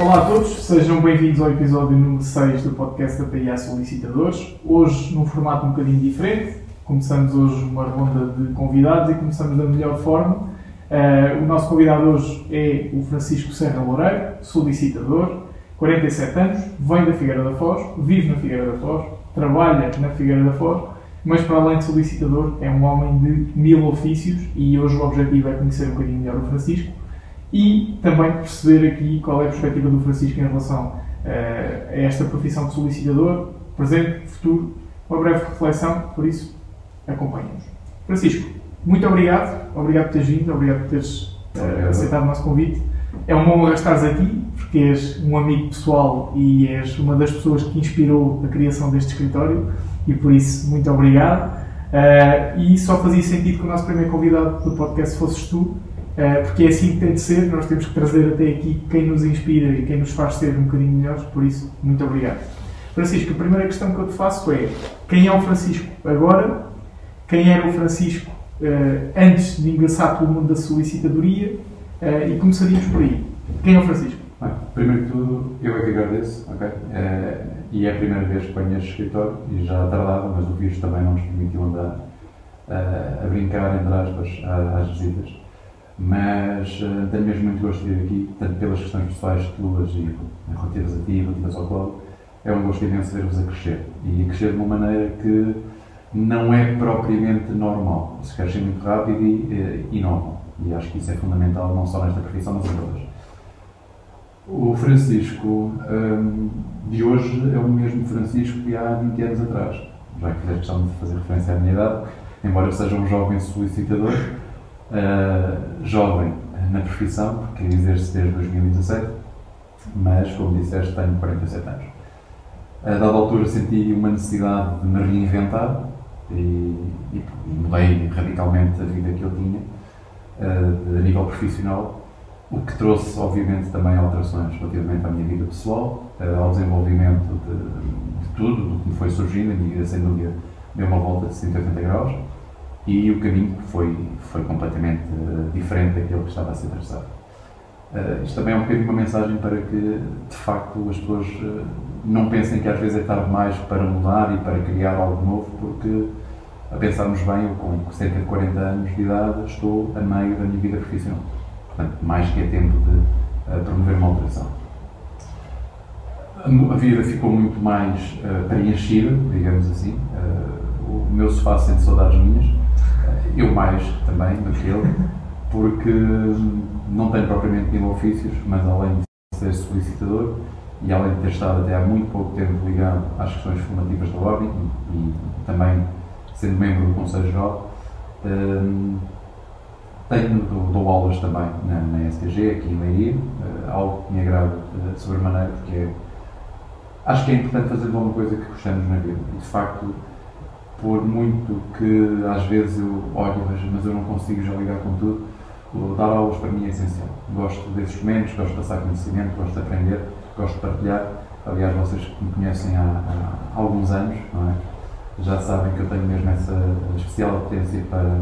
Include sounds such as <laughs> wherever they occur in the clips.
Olá a todos, sejam bem-vindos ao episódio número 6 do podcast da PIA Solicitadores. Hoje, num formato um bocadinho diferente, começamos hoje uma ronda de convidados e começamos da melhor forma. Uh, o nosso convidado hoje é o Francisco Serra Loureiro, solicitador, 47 anos, vem da Figueira da Foz, vive na Figueira da Foz, trabalha na Figueira da Foz, mas para além de solicitador, é um homem de mil ofícios e hoje o objetivo é conhecer um bocadinho melhor o Francisco e também perceber aqui qual é a perspectiva do Francisco em relação uh, a esta profissão de solicitador, presente, futuro, uma breve reflexão, por isso acompanhem-nos. Francisco, muito obrigado, obrigado por teres vindo, obrigado por teres uh, aceitado o nosso convite. É uma honra estares aqui, porque és um amigo pessoal e és uma das pessoas que inspirou a criação deste escritório e por isso, muito obrigado. Uh, e só fazia sentido que o nosso primeiro convidado do podcast fosses tu, porque é assim que tem de ser, nós temos que trazer até aqui quem nos inspira e quem nos faz ser um bocadinho melhores, por isso, muito obrigado. Francisco, a primeira questão que eu te faço é: quem é o Francisco agora? Quem era o Francisco uh, antes de ingressar pelo mundo da solicitadoria? Uh, e começaríamos por aí. Quem é o Francisco? Bem, primeiro de tudo, eu é que agradeço, ok? e é a primeira vez que venho a este escritório, e já tardava, mas o vírus também não nos permitiu andar a brincar, entre aspas, às visitas mas uh, tenho mesmo muito gosto de vir aqui, tanto pelas questões pessoais tuas e relativas a ti, relativas ao Cláudio, é um gosto imenso ver-vos a crescer. E a crescer de uma maneira que não é propriamente normal. Se crescem muito rápido e, normal. E acho que isso é fundamental, não só nesta profissão, mas em todas. O Francisco um, de hoje é o mesmo Francisco de há 20 anos atrás. Já que fiz questão de fazer referência à minha idade, embora eu seja um jovem solicitador, uh, jovem na profissão, porque exerce desde 2017, mas, como disseste, tenho 47 anos. A dada altura senti uma necessidade de me reinventar e, e, e mudei radicalmente a vida que eu tinha uh, a nível profissional, o que trouxe, obviamente, também alterações relativamente à minha vida pessoal, uh, ao desenvolvimento de, de, tudo, do que me foi surgindo, a minha vida, sem dúvida, deu uma volta de 180 graus e o caminho foi, foi completamente uh, diferente daquele que estava a ser traçado. Uh, isto também é um bocadinho uma mensagem para que, de facto, as pessoas uh, não pensem que às vezes é tarde mais para mudar e para criar algo novo, porque, a pensarmos bem, eu com cerca de 40 anos de idade estou a meio da minha vida profissional. Portanto, mais que é tempo de promover uma alteração. A vida ficou muito mais preenchida, digamos assim. o meu sofá sente saudades minhas eu mais também do que ele, porque não tenho propriamente mil ofícios, mas além de ser solicitador e além de ter estado até há muito pouco tempo ligado às questões formativas da ordem e, e também sendo membro do Conselho Geral, um, tenho, dou, aulas também na, na STG, aqui em Leiria, uh, algo que me agrada uh, sobremaneira, porque é, acho que é importante fazer alguma coisa que gostamos na vida. E, de facto, por muito que às vezes eu olho, mas eu não consigo já ligar com tudo, o dar aulas para mim é essencial. Gosto desses momentos, gosto de passar conhecimento, gosto de aprender, gosto de partilhar. Aliás, vocês que me conhecem há, há alguns anos, é? já sabem que eu tenho mesmo essa especial apetência para,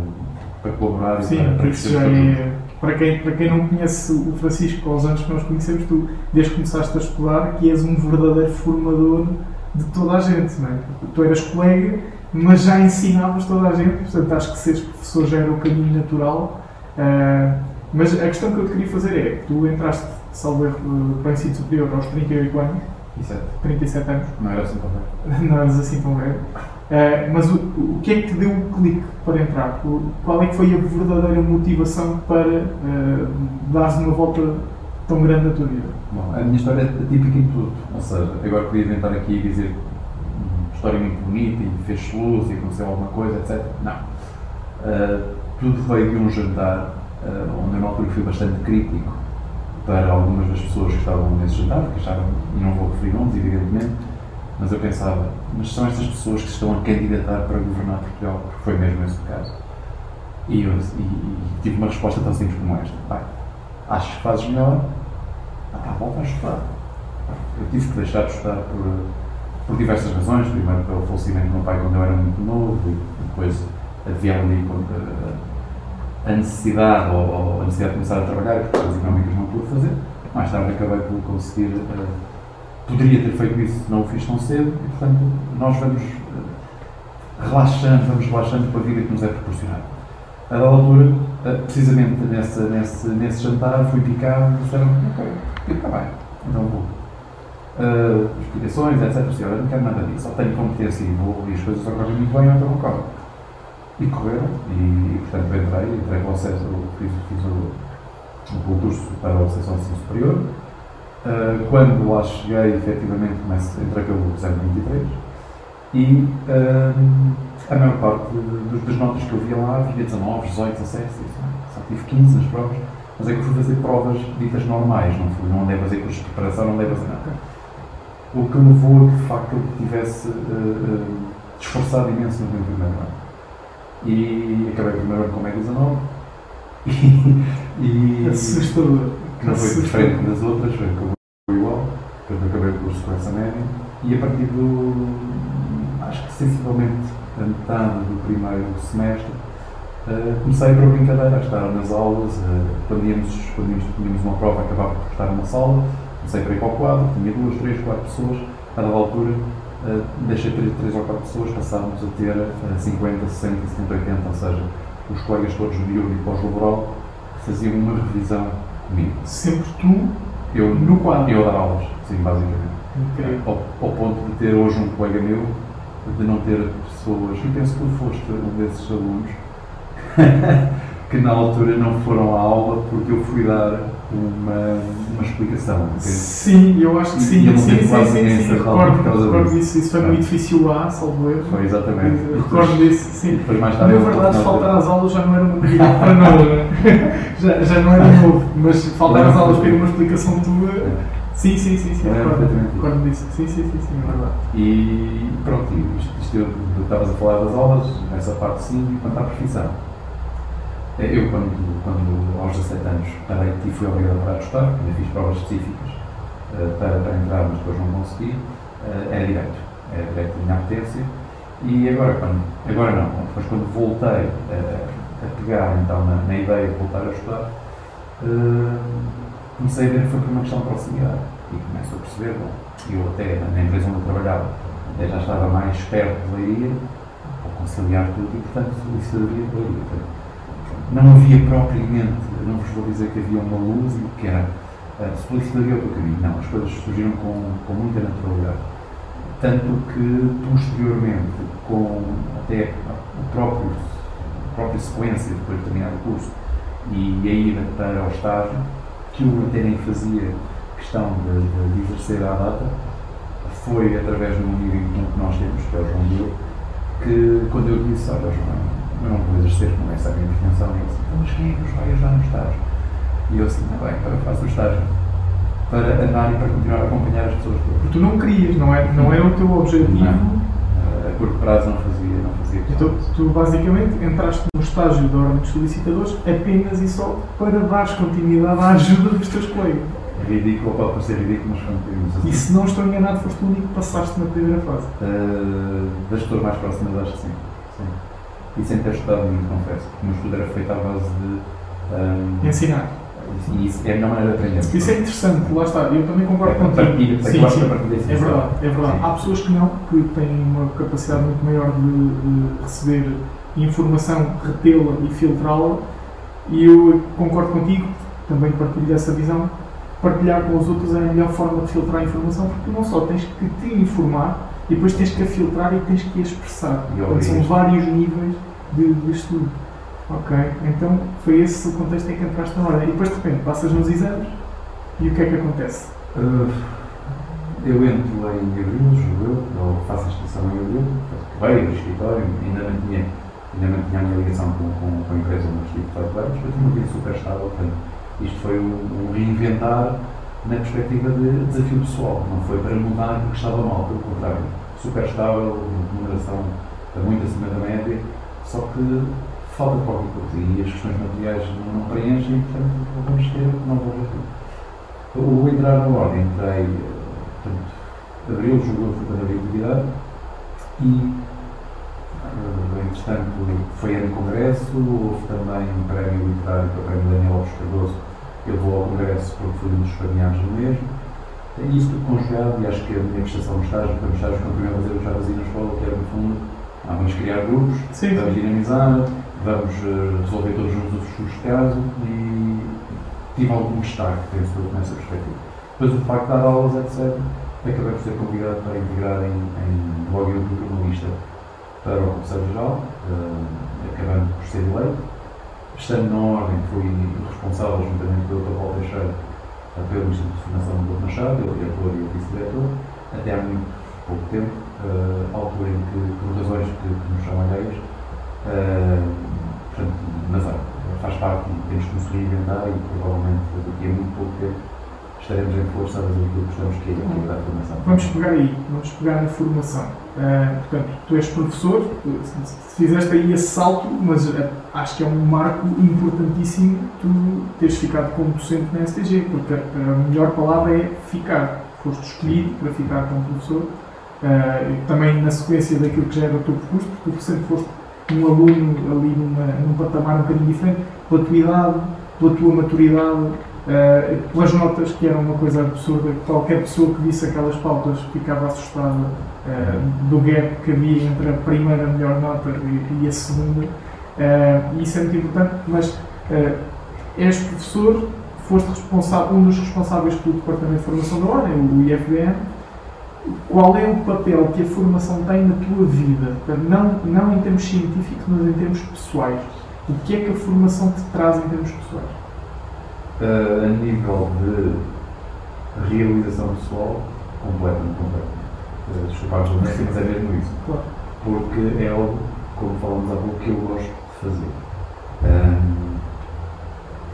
para colaborar Sim, e para, para é, para quem, para quem não conhece o Francisco aos anos que nós conhecemos, tu, desde que começaste a estudar, que és um verdadeiro formador de toda a gente, não é? Tu eras colega mas já ensinavas toda a gente, portanto acho que seres professor já era o caminho natural. Uh, mas a questão que eu te queria fazer é: tu entraste, salvo erro, para o ensino superior aos 38 anos. 37. 37 anos. Não era assim tão velho. Não eras assim tão velho. Uh, mas o, o que é que te deu o clique para entrar? Qual é que foi a verdadeira motivação para uh, dares uma volta tão grande na tua vida? Bom, a minha história é típica em tudo. Ou seja, agora podia inventar aqui e dizer história muito bonita e fez luz e aconteceu alguma coisa, etc. Não. Uh, tudo veio de um jantar uh, onde eu na altura fui bastante crítico para algumas das pessoas que estavam nesse jantar, porque acharam, e não vou referir nomes, evidentemente, mas eu pensava, mas são estas pessoas que estão a candidatar para governar Portugal, porque foi mesmo esse o caso. E, eu, e, e tive uma resposta tão simples como esta: Pai, achas que fazes melhor? Ah, pá, volta a estudar. Eu tive que deixar de estudar por por diversas razões. Primeiro, pelo falecimento do meu pai quando eu era muito novo, e depois havia ali a necessidade, ou, a necessidade de começar a trabalhar, que as económicas não pude fazer. mais tarde acabei por conseguir. Uh, poderia ter feito isso, não o fiz tão cedo, e portanto nós vamos uh, relaxando, vamos relaxando com a vida que nos é proporcionada. A dada altura, uh, precisamente nesse, nesse, nesse jantar, fui picado e disseram: Ok, está bem, então vou. Uh, explicações, etc. Olha, não quero nada disso, só tenho competência e vou, e as coisas ocorrem muito bem, então ocorrem. E correram, e, portanto entrei, entrei para o acesso, fiz, fiz o, concurso para o ao ensino superior. Uh, quando lá cheguei, efetivamente, comecei, entrei pelo 023 e uh, a maior parte de, das notas que eu via lá havia 19, 18, 17, só tive 15 nas provas, mas é que eu fui fazer provas ditas normais, não, fui, não andei a fazer cursos de preparação, não andei a fazer nada. O que me levou a que de facto eu tivesse uh, esforçado imenso no meu primeiro ano. E acabei primeiro ano com Mega 19 <laughs> e, e assustador. que não foi diferente das outras acabou igual. Portanto acabei o curso com essa média. E a partir do acho que sensivelmente a metade do primeiro semestre uh, comecei para a brincadeira a estar nas aulas uh, quando, íamos, quando íamos, tínhamos uma prova acabava por estar numa sala comecei para ir para o quadro tinha duas, três, quatro pessoas a dada altura uh, deixei ter 3 ou 4 pessoas, passámos a ter uh, 50, 60, 70, 80, ou seja, os colegas todos do diurno e pós-laboral faziam uma revisão comigo. Sempre tu eu, no quadro? Eu dar aulas, sim, basicamente. Incrível. Ao, ao ponto de ter hoje um colega meu, de não ter pessoas, e penso que tu foste um desses alunos, <laughs> que na altura não foram à aula porque eu fui dar uma, uma explicação. Sim, eu acho que sim. E eu sim, sim, sim, sim, sim, sim. Recordo, recordo disso. Isso foi no edifício A, salvo erro. Foi exatamente. Recordo disso, sim. Depois mais Na tarde eu- verdade, faltar às aulas já não era uma <laughs> novidade para não é? já, já não era novo, mas faltar às aulas para uma explicação tua. Sim, sim, sim, sim, É, recordo, disso. Sim, sim, sim, sim, é verdade. E pronto, isto, isto eu, estavas a falar das aulas, nessa parte sim, e quanto à profissão. Eh, Eu, quando, quando aos 17 anos parei e fui obrigado a parar de estudar, ainda fiz provas específicas eh, para, para entrar, mas depois não consegui, eh, era direito. Era direito da minha potência. E agora, quando, agora não, depois quando voltei eh, a pegar então na, na ideia de voltar a estudar, comecei a ver que foi por uma questão de proximidade. E começo a perceber, bom, eu até na empresa onde eu trabalhava, até já estava mais perto de Leiria, para conciliar tudo, e portanto solicitaria de Leiria. Não havia propriamente, não vos vou dizer que havia uma luz e que era solicitaria o teu caminho. Não, as coisas surgiram com, com muita naturalidade. Tanto que, posteriormente, com até o próprio, a própria sequência depois de terminar o curso e a ida para o estágio, que eu até nem fazia questão de, de, exercer à data, foi através de um amigo em comum que nós temos, que é o João Diogo, que quando eu disse, olha João, não vou exercer, é essa a minha intenção, ele disse, "Então, mas quem é que nos vai ajudar no estágio? E eu assim, está bem, para faço o estágio, para andar e para continuar a acompanhar as pessoas. Porque tu não querias, não é, não era o teu objetivo. Não. A curto prazo não fazia, não fazia. Então, tu basicamente entraste no estágio da Ordem dos Solicitadores apenas e só para dares continuidade à ajuda dos teus colegas. É ridículo, pode parecer ridículo, mas foi um bocadinho assim. E se não estou enganado, foste o único que passaste na primeira fase. Uh, das pessoas mais próximas, acho que sim. sim. E sem ter estudado muito, confesso. porque O meu estudo era feito à base de. Um, Ensinar. e isso é a melhor maneira de aprender. Isso é interessante, lá está. Eu também concordo É, contigo. partilha, Sim, acho sim. que a partilha é É verdade, é verdade. Sim. Há pessoas que não, que têm uma capacidade muito maior de, de receber informação, retê-la e filtrá-la. E eu concordo contigo, também partilho essa visão. Partilhar com os outros é a melhor forma de filtrar a informação, porque não só tens que te informar, e depois tens que a filtrar e tens que a expressar. Portanto, são vários níveis de, de estudo. Ok? Então foi esse o contexto em que entraste na ordem. E depois de repente passas nos exames e o que é que acontece? Uh, eu entro em abril, julgo eu, ou faço a inscrição em abril, veio do escritório, ainda mantinha, ainda mantinha a minha ligação com, com, com a empresa onde estive 18 anos, mas tinha uma vida super estável, portanto, isto foi um, um reinventar na perspectiva de desafio pessoal, não foi para mudar porque estava mal, pelo contrário, super estável, remuneração muito acima da média, só que falta qualquer coisa. E as questões materiais não, preenchem, portanto, vamos ter, não vou ver o entrar na ordem, entrei, portanto, abril, julgo eu, fui quando abri atividade. E, eh, entretanto, foi ano de congresso, houve também um prémio literário para o prémio Daniel Alves Cardoso, eu vou ao congresso porque fui um dos caminhados do mesmo. E isso tudo conjugado, e acho que a minha prestação no estágio, para o estágio que eu primeiro fazer, eu já fazia na escola, que era no fundo, ah, vamos criar grupos, Sim. vamos dinamizar, vamos uh, resolver todos os estudos de caso e tive algum destaque, penso eu, nessa perspectiva. Depois o facto de dar aulas, etc., acabei por ser convidado para integrar em, em blog e jornalista para o Conselho Geral, uh, acabando por ser eleito. Estando na ordem, fui responsável, juntamente com o Dr. Paulo Teixeira, pelo Instituto de Formação do Dr. Machado, eu diretor e o vice-diretor, até há muito pouco tempo, uh, altura em que, por razões que, que nos são alheias, uh, portanto, mas olha, faz parte temos que nos reinventar e provavelmente daqui a muito pouco tempo estaremos em força a fazer aquilo que gostamos que é a de formação. Vamos pegar aí, vamos pegar na formação. Uh, portanto, tu és professor, fizeste aí esse salto, mas uh, acho que é um marco importantíssimo tu teres ficado como docente na STG, porque a, a melhor palavra é ficar. Foste escolhido para ficar como professor. Uh, também na sequência daquilo que já era o teu percurso, porque tu sempre foste um aluno ali numa, num patamar um bocadinho diferente, pela tua idade, pela tua maturidade, Uh, pelas notas, que era uma coisa absurda, qualquer pessoa que visse aquelas pautas ficava assustada uh, do gap que havia entre a primeira melhor nota e, e a segunda. Uh, e isso é muito importante, mas és professor, foste responsável, um dos responsáveis pelo Departamento de Formação da Ordem, o IFBM. Qual é o papel que a formação tem na tua vida? Não, não em termos científicos, mas em termos pessoais. O que é que a formação te traz em termos pessoais? Uh, a nível de realização pessoal, completamente, completamente. Uh, desculpa a redundância, mas é mesmo isso. Claro. Porque é algo, como falamos há pouco, que eu gosto de fazer. Um,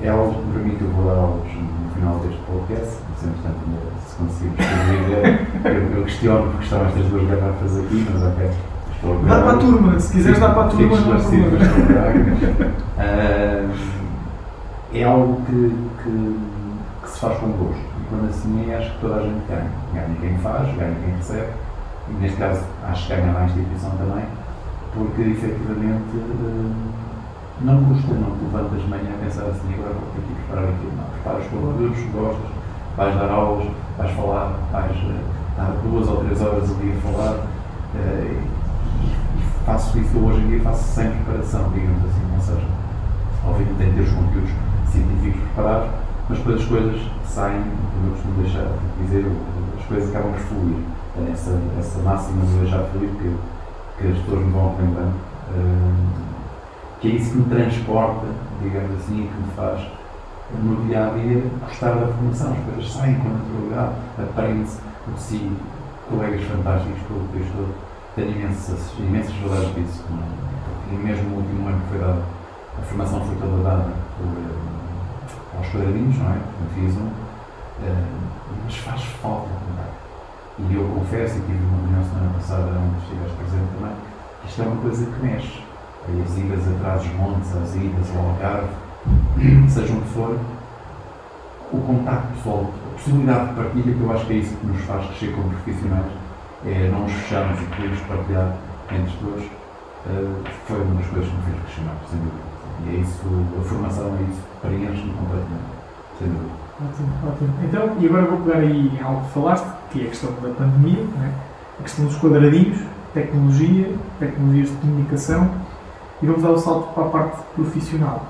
é algo que me permite eu vou dar aulas no final deste podcast, se entretanto se conseguir escrever, <laughs> eu, eu questiono porque estão estas duas garrafas aqui, mas ok. Dá para a turma, se quiseres dá para a turma, não é problema. é algo que, que, que, se faz com gosto. E quando assim é, acho que toda a gente ganha. Ganha quem faz, ganha quem recebe. E neste caso, acho que ganha a instituição também, porque efetivamente eh, não custa, não te levantas de manhã a pensar assim, agora vou ter que preparar aquilo. Não, preparas conteúdos, gostas, vais dar aulas, vais falar, vais estar eh, duas ou três horas a dia a falar. Eh, e faço isso hoje em dia, faço sem preparação, digamos assim, ou seja, obviamente tem que ter os conteúdos científicos preparados, mas depois as coisas saem, como eu costumo deixar de dizer, as coisas acabam por fluir. É essa, essa máxima de deixar fluir que, que as pessoas me vão aprendendo, que é isso que me transporta, digamos assim, que me faz no dia a dia gostar da formação. As coisas saem com naturalidade, aprende-se, conheci colegas fantásticos pelo país todo. Tenho imensas, imensas saudades disso. E mesmo o último ano que foi dado, a formação foi toda dada por aos quadradinhos, não é? Um, uh, mas faz falta também. E eu confesso, e tive uma reunião semana passada onde estiveste presente também, que isto é uma coisa que mexe. As idas atrás dos montes, as idas ao Algarve, <coughs> seja o que for, o contacto pessoal, a possibilidade de partilha, que eu acho que é isso que nos faz crescer como profissionais, é não nos fecharmos e podermos partilhar entre todos, uh, foi uma das coisas que me fez crescer sem dúvida. E é isso, a formação é isso, preenche-me completamente, sem dúvida. Ótimo, ótimo. Então, e agora vou pegar aí em algo que falaste, que é a questão da pandemia, é? a questão dos quadradinhos, tecnologia, tecnologias de comunicação, e vamos dar o salto para a parte profissional.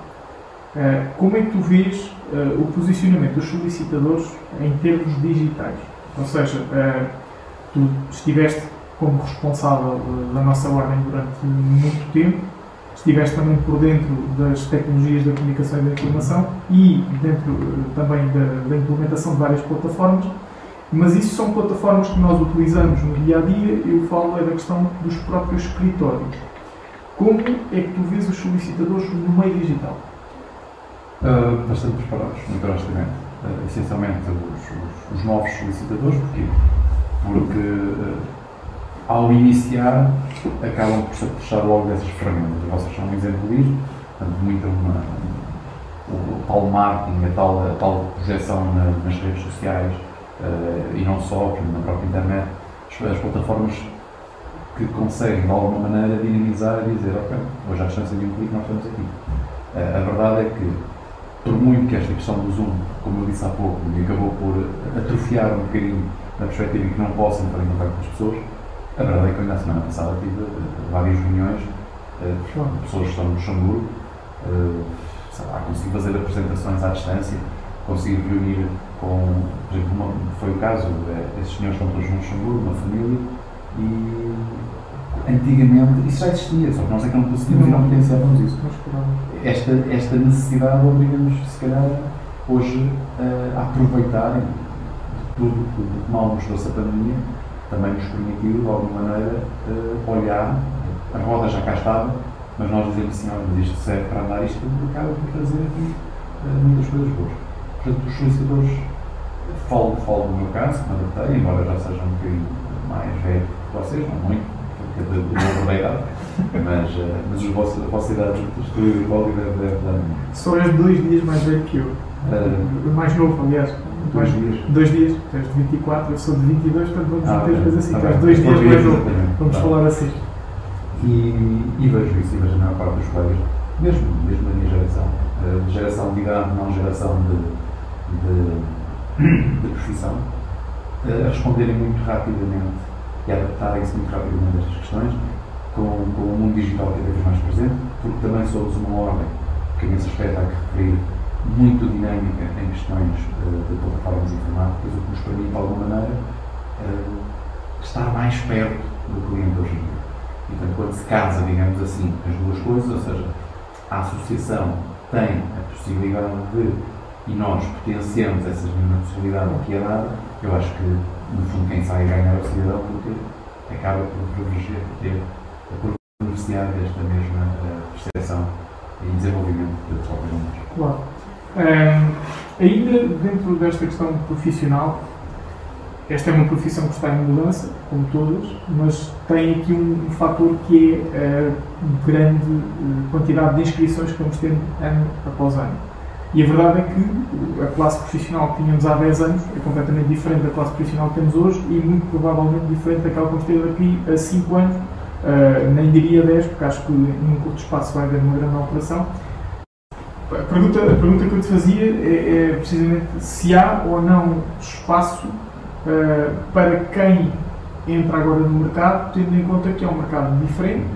Uh, como é que tu vês uh, o posicionamento dos solicitadores em termos digitais? Ou seja, uh, tu estiveste como responsável da nossa ordem durante muito tempo, estiveste também por dentro das tecnologias da comunicação e da informação e dentro eh, também da, da, implementação de várias plataformas, mas isso são plataformas que nós utilizamos no dia a dia. Eu falo é da questão dos próprios escritórios. Como é que tu vês os solicitadores no meio digital? Uh, bastante preparados, muito honestamente. Uh, essencialmente os, os, os, novos solicitadores, porquê? Porque uh, ao iniciar, acabam por se puxar logo dessas ferramentas. Vocês são um exemplo disto, portanto, muito uma, o tal marketing, a tal, a tal projeção na, nas redes sociais uh, e não só, na própria internet, as, as, plataformas que conseguem de alguma maneira dinamizar e dizer, ok, hoje à distância de um clique nós estamos aqui. Uh, a verdade é que por muito que esta questão do Zoom, como eu disse há pouco, me acabou por atrofiar um bocadinho na perspectiva em que não posso entrar em contato com as pessoas, a verdade é que eu, na semana passada, tive uh, várias reuniões, uh, pessoas que estão no Luxemburgo, uh, lá, consegui fazer apresentações à distância, consegui reunir com, por exemplo, uma, foi o caso, esses senhores estão todos no Luxemburgo, uma família, e antigamente isso já existia, só que nós é que não conseguimos e não potenciávamos isso. Esta, esta necessidade obriga-nos, se calhar, hoje a aproveitar tudo que mal nos trouxe a pandemia, também nos permitiu, de alguma maneira, olhar, a roda já cá estava, mas nós dizemos assim, olha, isto serve para andar, isto acaba por trazer aqui muitas coisas boas. Portanto, os solicitadores, falo, falo do meu caso, me adaptei, embora já seja um bocadinho mais velho que vocês, não muito, porque é de uma idade, mas, uh, mas os vossos, a vossa idade de igual deve, deve dar. Só és dois dias mais velho que eu. Uh, mais novo, aliás. Dois dias? Dois dias. Tu és de 24, eu sou de 22, portanto vamos ah, meter coisas assim. Tá tu és dois dias mais novo. Vamos tá. falar assim. E, e, vejo isso, e vejo a maior parte dos colegas, mesmo, mesmo da minha geração, uh, geração de idade, não geração de, de, <coughs> de profissão, uh, a responderem muito rapidamente e adaptarem-se muito rapidamente a estas questões, com, com o mundo digital cada vez mais presente, porque também somos uma ordem que, nesse aspecto, há que referir, muito dinâmica em questões uh, de plataformas informáticas, o que nos permite, de alguma maneira, uh, estar mais perto do cliente hoje em dia. Então, quando se casa, digamos assim, as duas coisas, ou seja, a associação tem a possibilidade de, e nós potenciamos essa mesma possibilidade que é dada, eu acho que, no fundo, quem sai a ganhar é o cidadão, porque acaba por privilegiar, ter, por beneficiar desta mesma uh, percepção e desenvolvimento de próprios números. Claro. Ainda dentro desta questão profissional, esta é uma profissão que está em mudança, como todas, mas tem aqui um, um fator que é a grande uh, quantidade de inscrições que vamos tendo ano após ano. E a verdade é que a classe profissional que tínhamos há 10 anos é completamente diferente da classe profissional que temos hoje e muito provavelmente diferente daquela que vamos ter daqui a 5 anos, uh, nem diria 10, porque acho que num curto espaço vai haver uma grande alteração a pergunta, a pergunta que eu te fazia é, é precisamente se há ou não espaço uh, para quem entra agora no mercado, tendo em conta que é um mercado diferente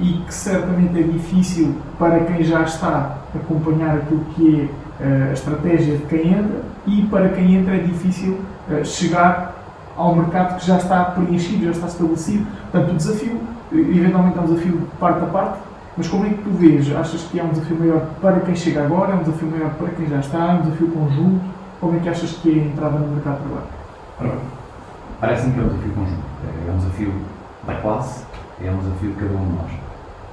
e que certamente é difícil para quem já está acompanhar aquilo que é uh, a estratégia de quem entra e para quem entra é difícil uh, chegar ao mercado que já está preenchido, já está estabelecido. Portanto, o desafio, eventualmente é um desafio de parte a parte, mas como é que tu vês? Achas que é um desafio maior para quem chega agora? É um desafio maior para quem já está? É um desafio conjunto? Como é que achas que é a entrada no mercado de trabalho? Parece-me que é um desafio conjunto. É um desafio da classe, é um desafio de cada um de nós.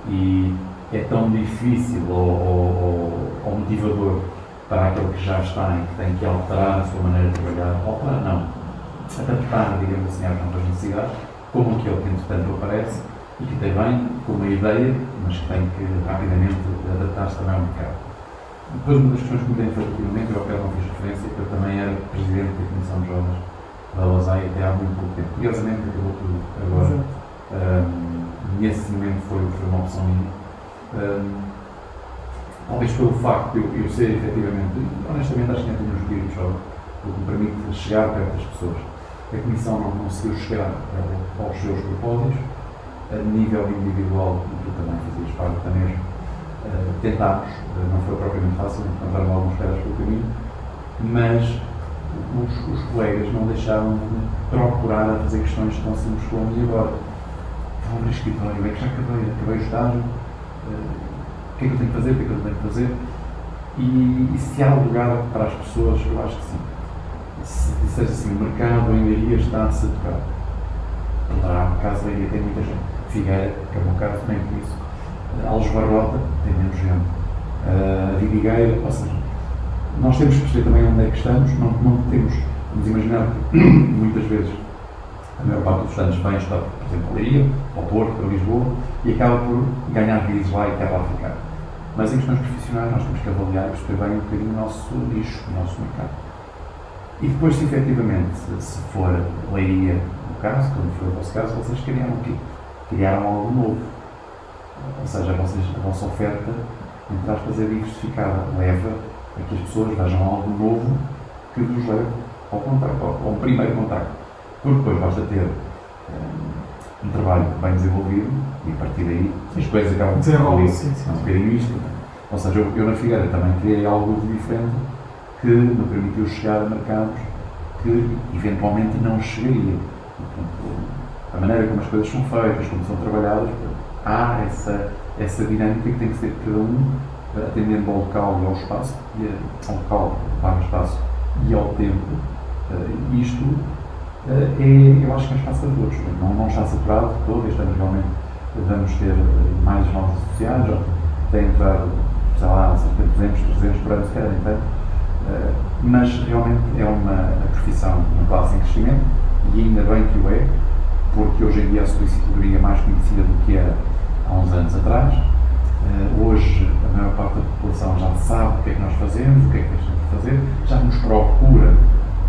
E é tão difícil ou, ou, ou motivador para aquele que já está e que tem que alterar a sua maneira de trabalhar, alterar não, adaptar, digamos assim, às novas necessidades, como aquele que entretanto aparece que tem bem com uma ideia, mas que tem que rapidamente adaptar-se também ao mercado. Depois, uma das questões que me tem feito ultimamente, eu até não fiz referência, que eu também era presidente da Comissão de Jovens da LASAI até há muito pouco tempo. Curiosamente, acabou tudo agora. Um, nesse momento foi, foi uma opção minha. Um, talvez pelo facto de eu, eu ser efetivamente, honestamente, acho que nem tenho um espírito jovem, o que me permite chegar perto das pessoas. A Comissão não conseguiu chegar aos seus propósitos a nível individual, tu também fazias parte da mesma, uh, tentámos, uh, não foi propriamente fácil, encontraram alguns pedras pelo caminho, mas os, os, colegas não deixaram de procurar a fazer questões tão simples como e agora. Vou abrir escritório, é que já acabei, acabei o estágio, uh, o que é que eu tenho que fazer, o que é que eu tenho que fazer? E, e se há lugar para as pessoas, eu acho que sim. Se disseres assim, o mercado em Leiria está-se a tocar. Lá, caso Leiria tem muita gente Figueira, que é o meu caso, nem por isso. Alves Barrota, tem menos gente. Uh, Vidigueira, ou seja, nós temos que perceber também onde é que estamos, não, não temos, vamos imaginar que <clears throat> muitas vezes a maior parte dos estudantes vem estar, por exemplo, a Leiria, ao Porto, a Lisboa, e acaba por ganhar visos lá e acaba a ficar. Mas em questões profissionais nós temos que avaliar e perceber bem um bocadinho o nosso nicho, o nosso mercado. E depois, se efetivamente, se for Leiria, no caso, como foi o vosso caso, vocês criaram o quê? Criaram algo novo. Ou seja, vocês, a vossa oferta, entre aspas, é diversificada, leva é que as pessoas vejam algo novo que nos leve ao contacto, ao, ao primeiro contacto. Porque depois basta ter um, um trabalho bem desenvolvido e a partir daí as coisas acabam de ser um bocadinho isto. Ou seja, eu, eu na Figueira também criei algo de diferente que me permitiu chegar a mercados que eventualmente não chegaria. A maneira como as coisas são feitas, como são trabalhadas, há essa, essa dinâmica que tem que ser cada um eh, atendendo ao local e ao espaço, e ao local, ao espaço e ao tempo. Eh, Isto eh, é, eu acho que é um espaço para todos. Não, não está saturado de todo. Este ano realmente vamos ter mais novos associados. Já tem entrado, sei lá, cerca de 200, 300 por ano, se calhar. Eh, Mas realmente é uma profissão, uma classe em crescimento e ainda bem que o é, porque hoje em dia a solicitadoria é mais conhecida do que era há uns anos atrás. Eh, hoje a maior parte da população já sabe o que é que nós fazemos, o que é que deixamos de fazer, já nos procura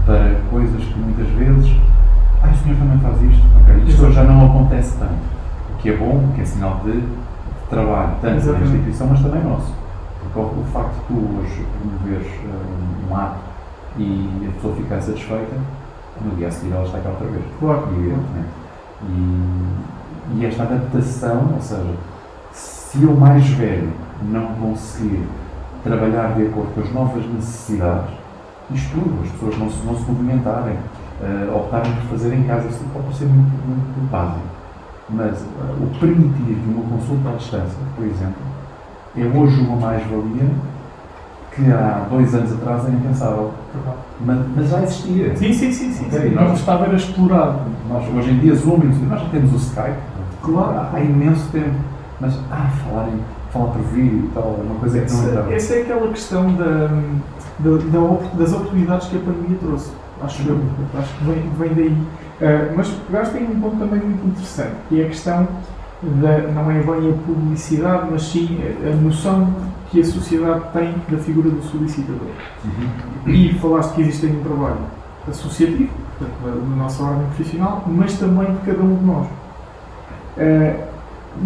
para coisas que muitas vezes. Ah, o senhor também faz isto? Ok, isto Exato. já não acontece tanto. O que é bom, que é sinal de, de trabalho, tanto da Exatamente. instituição, mas também nosso. Porque o, o facto de tu hoje promoveres eh, um ato e a pessoa ficar satisfeita, no dia a seguir ela está cá outra vez. Claro. Evidentemente. E, e esta adaptação, ou seja, se eu mais velho não conseguir trabalhar de acordo com as novas necessidades, isto tudo, as pessoas não se, não se movimentarem, eh, optarem por fazer em casa, isso pode ser muito, muito básico. Mas eh, o permitir de uma consulta à distância, por exemplo, é hoje uma mais-valia que há dois anos atrás era impensável. Mas, mas já existia. Sim, sim, sim, sim. Ok, sim. nós- estava era explorado. Nós, hoje em dia, Zoom, nós já temos o Skype. Claro. Há, imenso tempo. Mas, ah, falar, em, falar por vídeo e tal, é uma coisa que não entrava. essa é aquela questão da, da- das oportunidades que a pandemia trouxe. Acho eu. Acho que vem, vem daí. Ah, mas pegaste em um ponto também muito interessante, que é a questão da, não é bem a publicidade, mas sim a, a noção que a sociedade tem da figura do solicitador. Uhum. E falaste que existe um trabalho associativo, portanto, da, nossa ordem profissional, mas também de cada um de nós. Eh,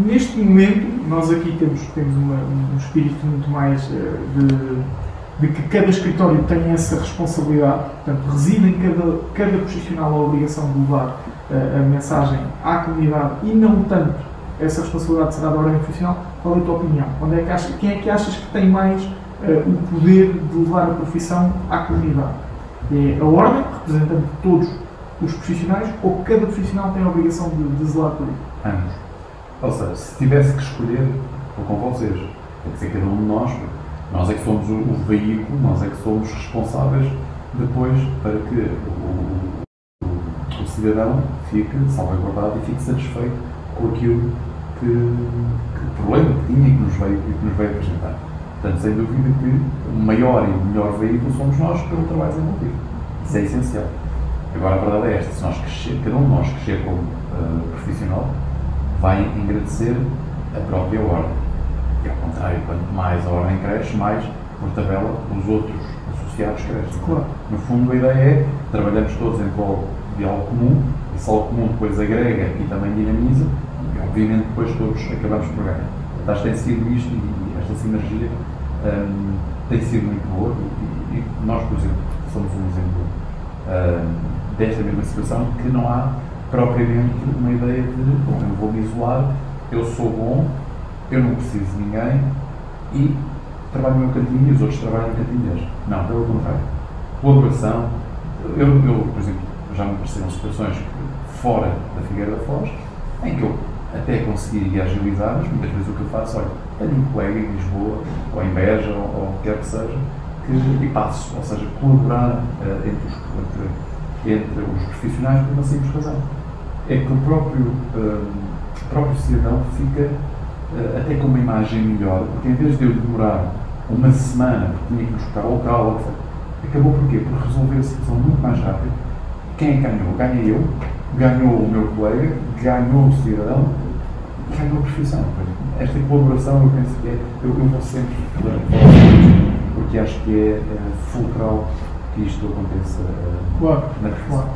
neste momento, nós aqui temos, temos uma- um espírito muito mais eh, de, de que cada escritório tem essa responsabilidade, portanto, reside em cada, cada profissional a obrigação de levar eh, a mensagem à comunidade e não tanto essa responsabilidade será da ordem profissional. Qual é a tua opinião? Onde é que achas, quem é que achas que tem mais eh, o poder de levar a profissão à comunidade? É a ordem, representando todos os profissionais, ou cada profissional tem a obrigação de, de zelar por isso? Ambos. Ou seja, se tivesse que escolher, estou com vocês. Tem que ser cada um de nós. Nós é que somos o, o veículo, nós é que somos responsáveis depois para que o, o- o cidadão fique salvaguardado e fique satisfeito com aquilo que, problema que tinha e que nos veio, e que nos veio apresentar. Portanto, sem dúvida que o maior e o melhor veículo somos nós pelo trabalho desenvolvido. Isso é essencial. Agora, a verdade é esta: se nós crescer, cada um de nós crescer como eh, profissional, vai engrandecer a própria ordem. E ao contrário, quanto mais a ordem cresce, mais, por tabela, os outros associados crescem. Claro. No fundo, a ideia é trabalhamos todos em prol de algo comum, esse algo comum depois agrega e também dinamiza, obviamente depois todos acabamos por ganhar. Portanto, tem sido isto e esta sinergia hum, tem sido muito boa e, e nós, por exemplo, somos um exemplo hum, desta mesma situação que não há propriamente uma ideia de, bom, eu vou me isolar, eu sou bom, eu não preciso de ninguém e trabalho no meu cantinho e os outros trabalham no cantinho deles. Não, pelo contrário. Colaboração. Eu, eu, por exemplo, já me apareceram situações fora da Figueira da Foz, em que eu até conseguiria agilizar, mas muitas vezes o que eu faço, olha, tenho um colega em Lisboa, ou em Beja, ou, ou o que quer que seja, que, e passo, ou seja, colaborar eh, entre, os, entre, entre os profissionais por uma simples razão. É que o próprio, o próprio cidadão fica eh, até com uma imagem melhor, porque em vez de eu demorar uma semana, porque tinha que buscar o local, etc., acabou por quê? Por resolver a situação muito mais rápido. Quem é ganhou? Ganha eu, ganhou o meu colega, ganhou o cidadão ganhou a profissão. Esta colaboração, eu penso que é, eu, eu vou sempre porque acho que é, é fulcral que isto aconteça eh, Claro, na profissão. claro.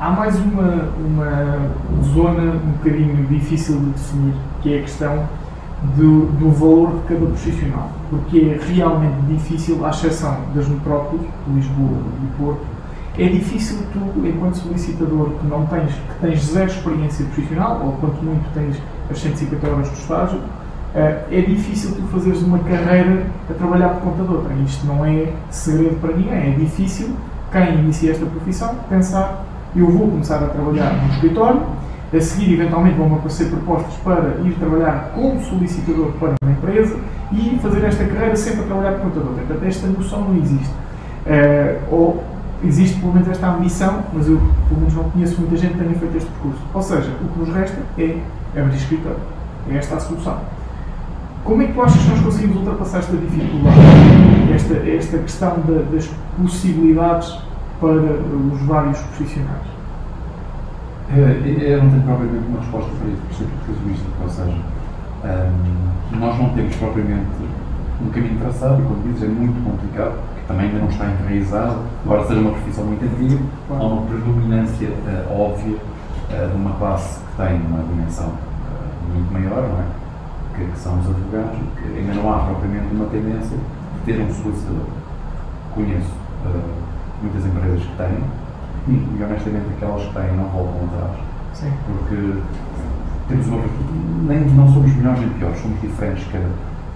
Há mais uma, uma zona um bocadinho difícil de definir, que é a questão do, do valor de cada profissional, porque é realmente difícil, à exceção das metrópoles, Lisboa e Porto, é difícil tu, enquanto solicitador, que não tens, que tens zero experiência profissional, ou quanto muito tens as 150 horas de estágio, eh, é difícil tu fazeres uma carreira a trabalhar por conta de outra. Isto não é segredo para ninguém. É difícil quem inicia esta profissão pensar eu vou começar a trabalhar no escritório, a seguir eventualmente vão aparecer propostas para ir trabalhar como solicitador para uma empresa e fazer esta carreira sempre a trabalhar por conta de outra. Portanto, esta noção não existe. Uh, ou existe pelo menos esta ambição, mas eu pelo menos não conheço muita gente que tenha feito este percurso. Ou seja, o que nos resta é abrir escritório. É esta a solução. Como é que tu achas que nós conseguimos ultrapassar esta dificuldade, esta, esta questão das possibilidades para os vários profissionais? É, eu não tenho propriamente uma resposta para isso, por ser casuístico, ou seja, um, nós não temos propriamente um caminho traçado, e como dizes, é muito complicado, também ainda não está enraizado, embora seja uma profissão muito antiga, há uma predominância uh, óbvia uh, de uma classe que tem uma dimensão uh, muito maior, não é? Que, que, são os advogados, que ainda não há propriamente uma tendência de ter um solicitador. Conheço muitas empresas que têm, e, honestamente aquelas que têm não voltam atrás. Sim. Porque temos uma. Nem, não somos melhores nem piores, somos diferentes. Cada,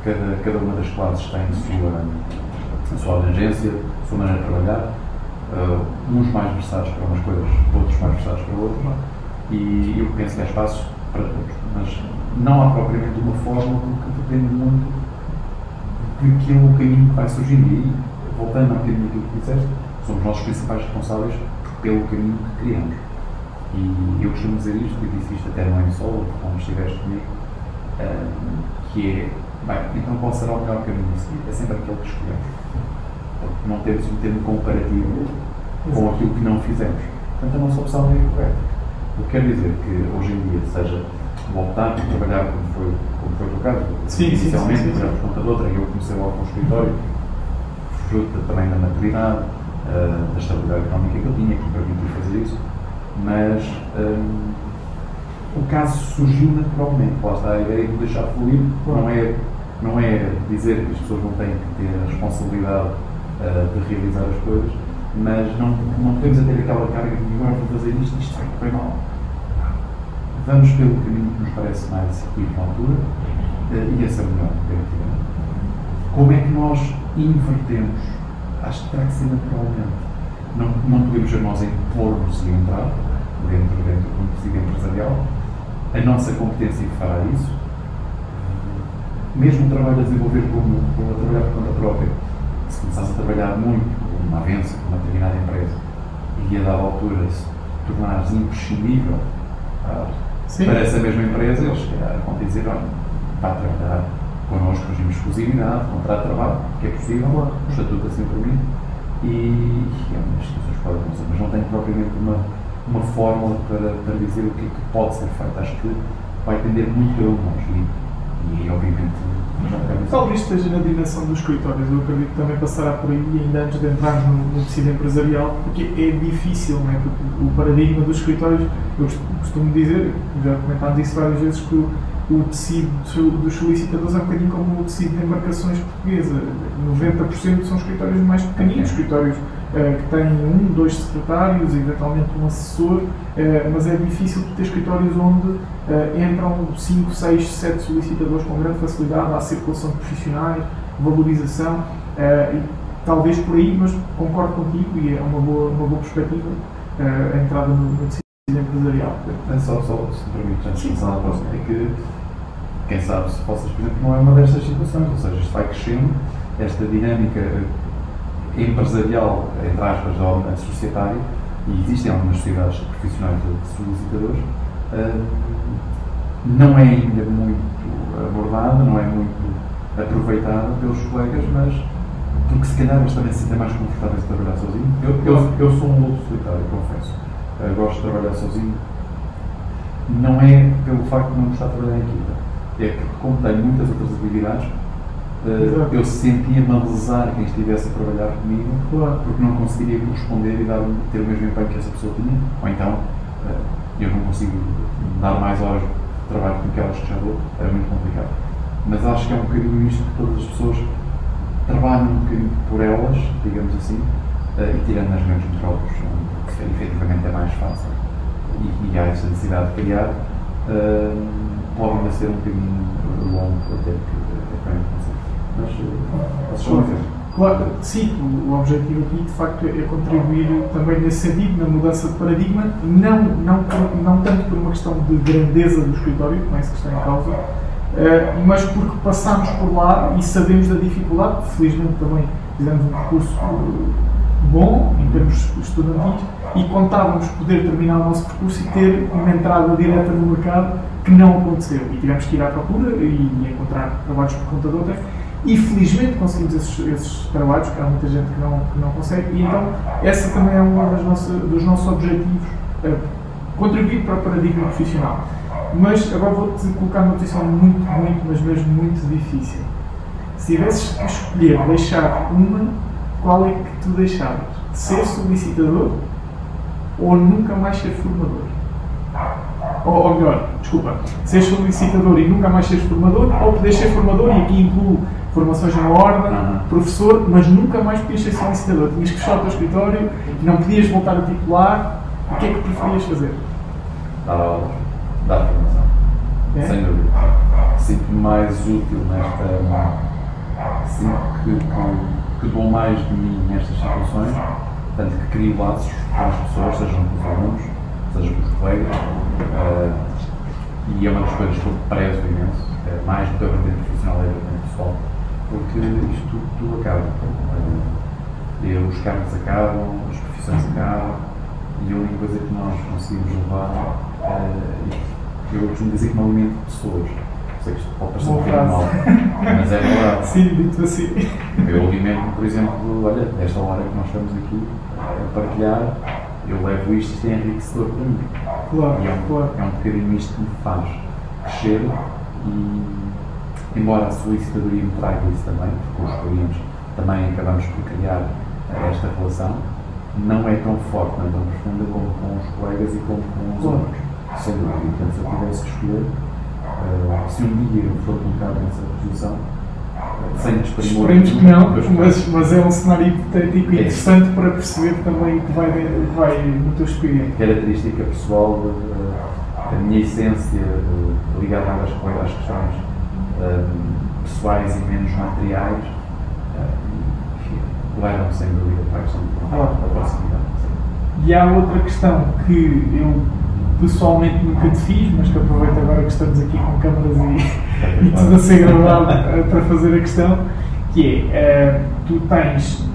cada, cada uma das classes tem a sua, a sua abrangência, a sua maneira de trabalhar. Uh, uns mais versados para umas coisas, outros mais versados para outras. E eu penso que há espaço para todos. Mas não há propriamente uma fórmula que depende muito daquilo caminho que vai surgindo. E voltando ao bocadinho aquilo que disseste, somos os principais responsáveis pelo caminho que criamos. E eu costumo dizer isto, e disse isto até no M-Solo, quando estiveste comigo, um, que é, bem, então qual será o melhor caminho a seguir? É sempre aquele que escolhemos. Não temos um termo comparativo com aquilo que não fizemos. Portanto, a nossa opção é correta. O que quer dizer que hoje em dia, seja voltar a trabalhar como foi, como foi o caso, sim, inicialmente, sim, sim, sim, por conta de outra, eu comecei logo com o escritório, fruto também da maturidade, uh, da estabilidade económica que eu tinha, que me permitiu fazer isso, mas um, o caso surgiu naturalmente. Lá está a ideia de deixar fluir, não é, não é dizer que as pessoas não têm que ter a responsabilidade uh, de realizar as coisas, mas não, não podemos ter aquela carga de agora vou fazer isto, isto vai correr mal. Vamos pelo caminho que nos parece mais assertivo na altura uh, e esse é o melhor, definitivamente. Como é que nós invertemos acho que terá que ser naturalmente. Não, não podemos nós a impor-nos e entrar dentro, dentro do tecido empresarial. A nossa competência fará isso. Mesmo o trabalho a desenvolver como, como a trabalhar por conta própria, se começares a trabalhar muito, uma avença, com uma determinada empresa, e a dada altura se tornares imprescindível para, para essa mesma empresa, eles vão te dizer, olha, vai trabalhar connosco regime de exclusividade, contrato de trabalho, que é possível, o estatuto assim permite, e é uma instituições podem fazer, mas não tenho propriamente uma, uma fórmula para, para dizer o que, é que pode ser feito. Acho que vai depender muito de nós e, e obviamente Talvez esteja na dimensão dos escritórios, eu acredito que também passará por aí ainda antes de entrar no, no tecido empresarial, porque é difícil, não é? Porque o paradigma dos escritórios, eu costumo dizer, já comentámos isso várias vezes, que o tecido dos solicitadores é um bocadinho como o tecido de embarcações portuguesa. 90% são escritórios mais pequeninos, escritórios que têm um, dois secretários, eventualmente um assessor, uh, mas é difícil ter escritórios onde uh, entram 5, 6, 7 solicitadores com grande facilidade, há circulação de profissionais, valorização, e talvez por aí, mas concordo contigo e é uma boa, uma boa perspectiva a entrada no, no tecido empresarial. É só, só se me permite, antes de passar à próxima, é que quem sabe se possas, por exemplo, não é uma destas situações, ou seja, isto vai crescendo, esta dinâmica empresarial, entre aspas, ou societária, e existem algumas sociedades profissionais de solicitadores, uh, não é ainda muito abordada, não é muito aproveitada pelos colegas, mas porque se calhar eles também se sentem mais confortáveis de trabalhar sozinho. Eu, eu, eu sou um outro solitário, confesso. Uh, gosto de trabalhar sozinho. Não é pelo facto de não gostar de trabalhar em equipa é que, como tenho muitas outras habilidades, uh, eu sentia-me a lesar quem estivesse a trabalhar comigo, claro. porque não conseguiria corresponder e dar, ter o mesmo empenho que essa pessoa tinha. Ou então, uh, eu não consigo dar mais horas de trabalho do que elas que já dou, era muito complicado. mas acho que é um bocadinho isto que todas as pessoas trabalham um bocadinho por elas, digamos assim, uh, e tirando as menos metrópoles, que efetivamente é mais fácil, e, e há essa necessidade de criar, uh, pode ainda ser um bocadinho longo até que é bem Mas uh, vocês vão dizer. Claro, sim, o objetivo aqui de facto é contribuir também nesse sentido, na mudança de paradigma, não, não, não tanto por uma questão de grandeza do escritório, não é isso que está em causa, eh, mas porque passámos por lá e sabemos da dificuldade, felizmente também fizemos um percurso bom em termos estudantis e contávamos poder terminar o nosso percurso e ter uma entrada direta no mercado que não aconteceu. E tivemos que ir à procura e encontrar trabalhos por conta de outra e felizmente conseguimos esses, esses trabalhos, que há muita gente que não, que não consegue, e então essa também é um dos nossos objetivos, é contribuir para o paradigma profissional. Mas agora vou-te colocar uma posição muito, muito, mas mesmo muito difícil. Se tivesses que escolher deixar uma, qual é que tu deixavas? Ser solicitador ou nunca mais ser formador? Ou, ou melhor, desculpa, ser solicitador e nunca mais ser formador, ou poder ser formador, e aqui incluo formações na ordem, uhum. professor, mas nunca mais podias ser solicitador. Tinhas que fechar o teu escritório, não podias voltar a titular. O que é que preferias fazer? Dar aulas, dar formação. É? Sem dúvida. Sinto-me mais útil nesta. Sinto que, que, que dou mais de mim nestas situações, tanto que crio laços com as pessoas, sejam com os alunos, seja com os colegas. Uh, e é uma das coisas que eu prezo imenso, é mais do que a vertente profissional e a vertente pessoal porque isto tudo, tudo acaba. Uh, os carros acabam, as profissões acabam, e a única coisa que nós conseguimos levar, uh, eu costumo dizer que não alimento pessoas. Sei que isto pode parecer um mal, mas é verdade. <laughs> Sim, dito assim. Eu alimento, por exemplo, olha, esta hora que nós estamos aqui a partilhar, eu levo isto, isto é enriquecedor para mim. Claro, e é um, claro. é um bocadinho isto que me faz crescer e embora a solicitadoria me traga isso também, porque os clientes também acabamos por criar esta relação, não é tão forte, não é tão profunda como com os colegas e como com os outros. Sem dúvida. Portanto, se eu tivesse que escolher, uh, se um dia eu for colocado nessa posição, sem desprimor. Esperemos que não, mas, mas é um cenário hipotético é. interessante para perceber também que vai, vai no teu espírito. Característica pessoal, a minha essência ligada às, às questões pessoais e menos materiais uh, levam sem dúvida para a questão da proximidade. E há outra questão que eu pessoalmente nunca te fiz, mas que aproveito agora que estamos aqui com câmaras e, e tudo a ser gravado uh, <laughs> para fazer a questão, que é, uh, tu tens,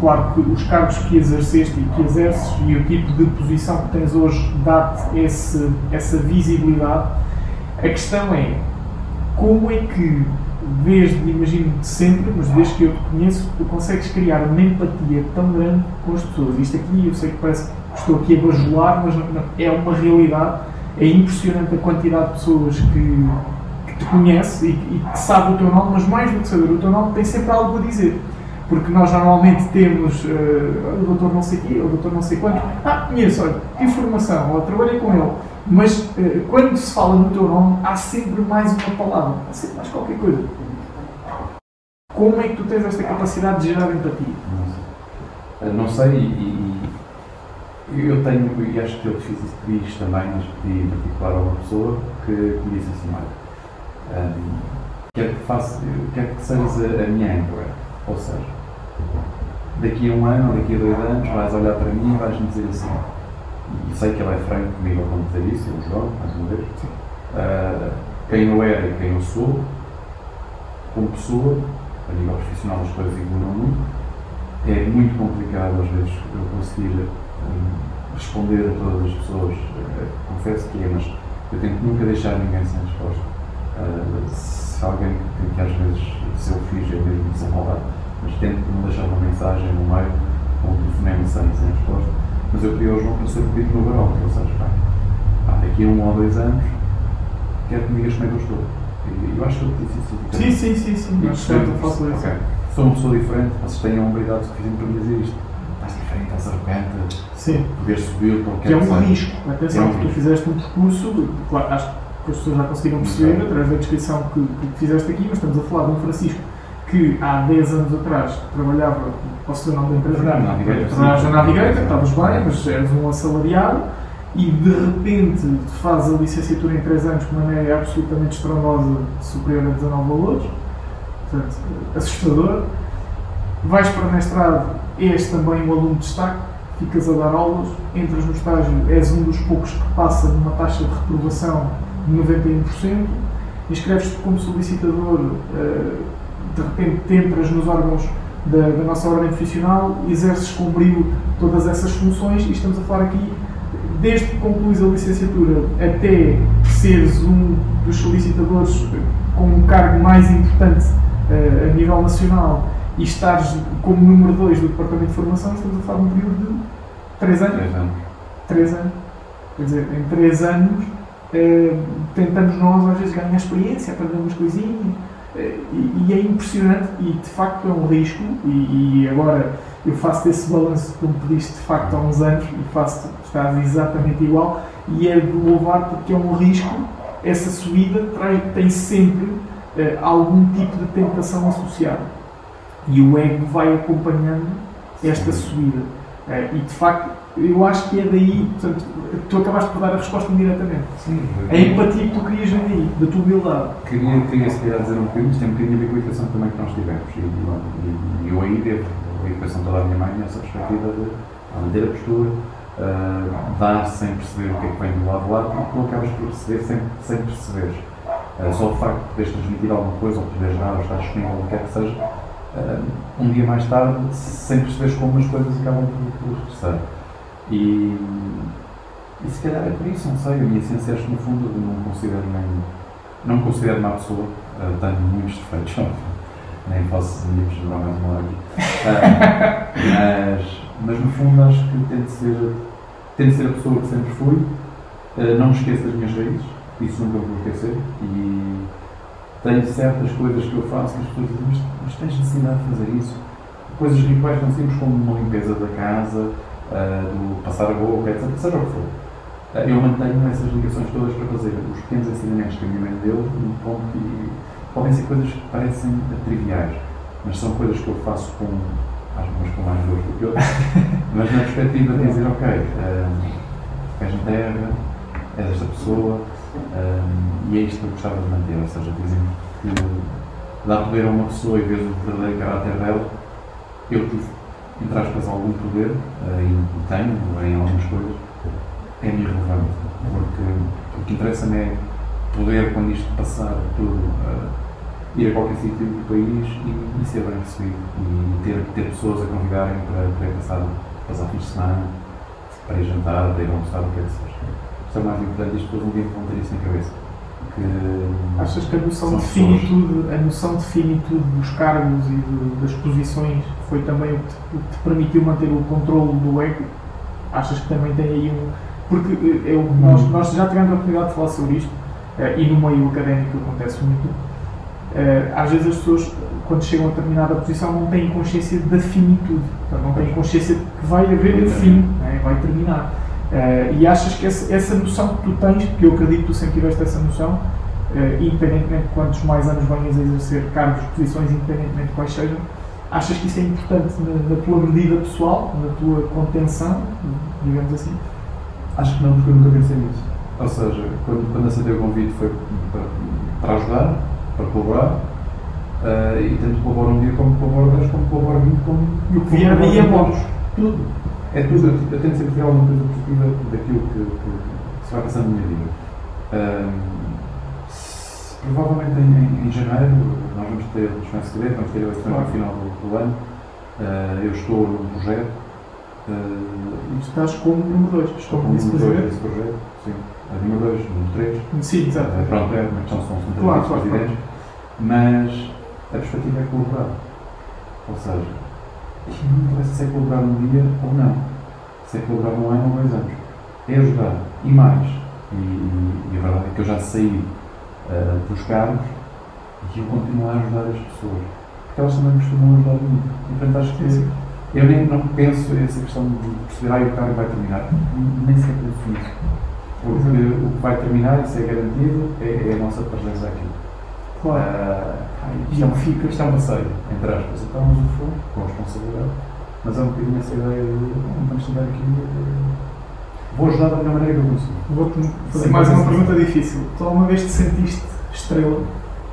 claro que os cargos que exerceste e que exerces e o tipo de posição que tens hoje dá-te essa visibilidade. A questão é, como é que, desde, imagino de sempre, mas desde que eu te conheço, tu consegues criar uma empatia tão grande com as pessoas? Isto aqui, eu sei que parece que estou aqui a bajular, mas é uma realidade. É impressionante a quantidade de pessoas que, que te conhece e, e que sabe o teu nome, mas mais do que saber o teu nome, tem sempre algo a dizer porque nós normalmente temos uh, o doutor não sei quê, o doutor não sei quanto, ah, conheço, olha, informação, ou trabalhei com ele, mas uh, quando se fala no teu nome, há sempre mais uma palavra, há sempre mais qualquer coisa. Como é que tu tens esta capacidade de gerar empatia? Não sei, não sei e, e eu tenho, e acho que eu fiz isso fiz também, mas pedi em particular a uma pessoa que me disse assim, olha, um, quero que, quero que sejas a, a minha âncora, ou seja, daqui a um ano ou daqui a dois anos vais olhar para mim e vais-me dizer assim. E sei que ele é franco comigo ao dizer isso, o João, mais uma vez. Uh, quem eu era e quem eu sou, como pessoa, a nível profissional as coisas evoluem muito. É muito complicado às vezes eu conseguir um, responder a todas as pessoas. Uh, confesso que é, mas eu tento nunca deixar ninguém sem resposta. Uh, se alguém que, que, às vezes, se eu fiz, eu mesmo desenrolado, mas tento não deixar uma mensagem no meio com um telefonema sem, sem resposta. Mas eu pedi ao João para ser bocadinho no barómetro, ou seja, pá, pá, daqui a um ou dois anos quero que me digas como é que eu estou. E eu acho que disse isso. Sim, sim, sim, sim. Acho que eu faço isso. Okay. Sou uma pessoa diferente, vocês têm a humildade suficiente para me dizer isto. Estás diferente, estás arrogante, sim. poder subir qualquer Que é um risco. Atenção, é um tu fizeste um percurso, claro, acho que as pessoas já conseguiram perceber através da descrição que, que fizeste aqui, mas estamos a falar de um Francisco que há 10 anos atrás trabalhava, posso dizer o nome da empresa? Trabalhava na Navigator, Trabalhavas sim. na Navigator, estavas bem, mas eras um assalariado e de repente fazes a licenciatura em 3 anos com uma média absolutamente estrondosa, superior a 19 valores, portanto, assustador. Vais para mestrado, és também um aluno de destaque, ficas a dar aulas, entras no estágio, és um dos poucos que passa numa taxa de reprovação de 91%, inscreves-te como solicitador, eh, de repente te entras nos órgãos da, da nossa ordem profissional, exerces com brilho todas essas funções e estamos a falar aqui desde que concluís a licenciatura até seres um dos solicitadores com um cargo mais importante eh, a nível nacional e estares como número 2 do Departamento de Formação, estamos a falar de um período de 3 anos. Três anos. 3 anos. Quer dizer, em 3 anos eh, tentamos nós às vezes ganhar experiência, aprender umas coisinhas e, e é impressionante e de facto é um risco. E, e agora eu faço esse balanço que tu me pediste de facto há uns anos e faço, estás exatamente igual. E é de louvar porque é um risco, essa subida traz, tem sempre eh, algum tipo de tentação associada. E o ego vai acompanhando esta subida. Eh, e de facto, eu acho que é daí, portanto, tu acabaste por dar a resposta indiretamente. Sim, A empatia que tu querias ver daí, da tua humildade. Queria, queria se calhar dizer um bocadinho, isto tem um bocadinho a ver com a educação também que nós tivemos. E, e, e eu aí devo a educação toda a minha mãe nessa perspectiva de manter a postura, uh, dar sem perceber o que é que vem do lado de lá, porque tu acabas por receber sem, sem perceberes. Uh, só o facto de poderes transmitir alguma coisa, ou poderes dar, ou estar disponível, o que quer que seja, uh, um dia mais tarde, sem perceberes como as coisas acabam por, regressar. E, e se calhar é por isso, não sei, a minha ciência acho que no fundo não considero nem, não considero uma pessoa, uh, tenho muitos defeitos, <laughs> nem posso nem gerar mais uma hora aqui. Uh, mas, mas no fundo acho que tento ser, tento ser a pessoa que sempre fui, uh, não me esqueço das minhas raízes, isso nunca vou esquecer, e tenho certas coisas que eu faço que as pessoas dizem, mas, mas tens necessidade de fazer isso? Coisas rituais tão simples como uma limpeza da casa, uh, do passar a boca, etc. Seja o que for. Uh, eu mantenho essas ligações todas para fazer os pequenos ensinamentos que a minha mãe deu, no ponto que podem ser coisas que parecem triviais, mas são coisas que eu faço com, acho umas com mais dor do que outras, <laughs> mas na perspectiva de dizer, ok, uh, és na terra, és esta pessoa, um, e é isto que eu gostava de manter, ou seja, dizem que dá poder a uma pessoa e vês o verdadeiro caráter dela, eu tive, entre aspas, algum poder, uh, e tenho em algumas coisas, é-me irrelevante, porque o que interessa-me é poder, quando isto passar tudo, uh, ir a qualquer sítio do país e, e, ser bem recebido, e ter, ter pessoas a convidarem para, para passar, passar fim de semana, para ir jantar, para ir almoçar, o que é que seja. É mais importante, e as pessoas um dia vão ter isso na cabeça. Que, Achas que a noção de finitude, a noção de finitude dos cargos e do- das posições foi também o que, te, o que te permitiu manter o controle do ego? Achas que também tem aí um. Porque eh, eu, nós, nós já tivemos a oportunidade de falar sobre isto, eh, e no meio académico acontece muito. Eh, às vezes as pessoas, quando chegam a determinada posição, não têm consciência da finitude, não têm consciência de que vai haver fim, né, vai terminar. Eh, e achas que essa, essa noção que tu tens, porque eu acredito que tu sempre tiveste essa noção, eh, independentemente de quantos mais anos venhas a exercer cargos, posições, independentemente de quais sejam, achas que isso é importante na, na tua medida pessoal, na tua contenção, digamos assim? Acho que não, porque eu nunca pensei nisso. Ou seja, quando, quando aceitei o convite foi para, para ajudar, para colaborar, eh, e tanto colaboro um dia como colaboro 10, como colaboro 20, como. E o que vier daí é bom. Tudo. É tudo. Eu, tento sempre ter alguma coisa positiva daquilo que, que se vai passando na minha vida. Ahm, se- provavelmente em, em, janeiro nós vamos ter, não é segredo, vamos ter eleições Claro. no final do, do ano. Ah, eu estou num projeto. ah, E tu estás como número 2, Estou como com número 2 vice-presidente. desse projeto, sim. A número 2, número 3. Sim, exato. Pronto, é uma questão, são os Claro, claro, presidentes. Mas a perspectiva é colaborar. Ou seja, não interessa se é colaborar um dia ou não. Se é colaborar um ano ou dois anos. É ajudar. E mais. E, e- a verdade é que eu já saí ah, dos cargos e eu continuo a ajudar as pessoas. Porque elas também costumam ajudar muito. E portanto acho que Sim. eu nem não penso essa questão de perceber, ah, o cargo vai terminar. Nem sequer penso nisso. Porque o que vai terminar, isso é garantido, é, é a nossa presença aqui. Claro. Ah, E isto, é, eu fico- isto é uma ceia, entre aspas. Então, mas o fundo, com responsabilidade. Mas é um bocadinho essa ideia de "Hum, vamos estar aqui. eh, Vou ajudar da melhor maneira que eu consigo. Vou-te fazer mais uma assim- pergunta difícil. Tu alguma vez te sentiste estrela?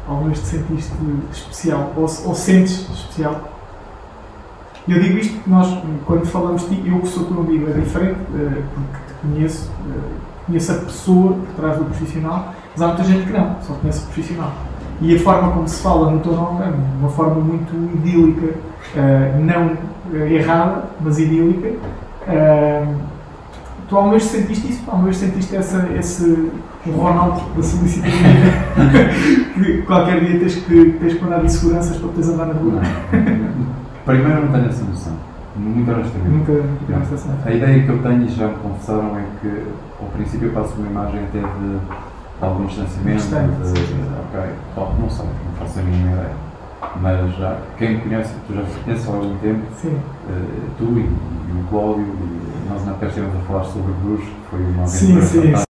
Alguma vez te sentiste especial? Ou, ou sentes especial? Eu digo isto porque nós, quando falamos de ti, eu que sou teu amigo, é diferente, eh, porque te conheço, eh, conheço a pessoa por trás do profissional, mas há muita gente que não, só conhece o profissional. E a forma como se fala no nome é uma forma muito idílica, eh, não eh, errada, mas idílica. Eh, Tu alguma vez sentiste isso? Alguma vez sentiste essa, esse Ronaldo da solicitaria <laughs> que qualquer dia tens que, tens que andar de seguranças para poderes andar na rua? Primeiro, não tenho essa noção. Muito honestamente. Nunca, nunca A ideia que eu tenho, e já me confessaram, é que ao princípio eu passo uma imagem até de, de de, sim, sim. ok, bom, não sei, não faço a mínima ideia. Mas já, quem me conhece, tu já me conheces há algum tempo, Sim, eh, tu e, e o Cláudio, e nós na época estivemos a falar sobre Bruges, que foi uma Sim, aventura sim, fantástica.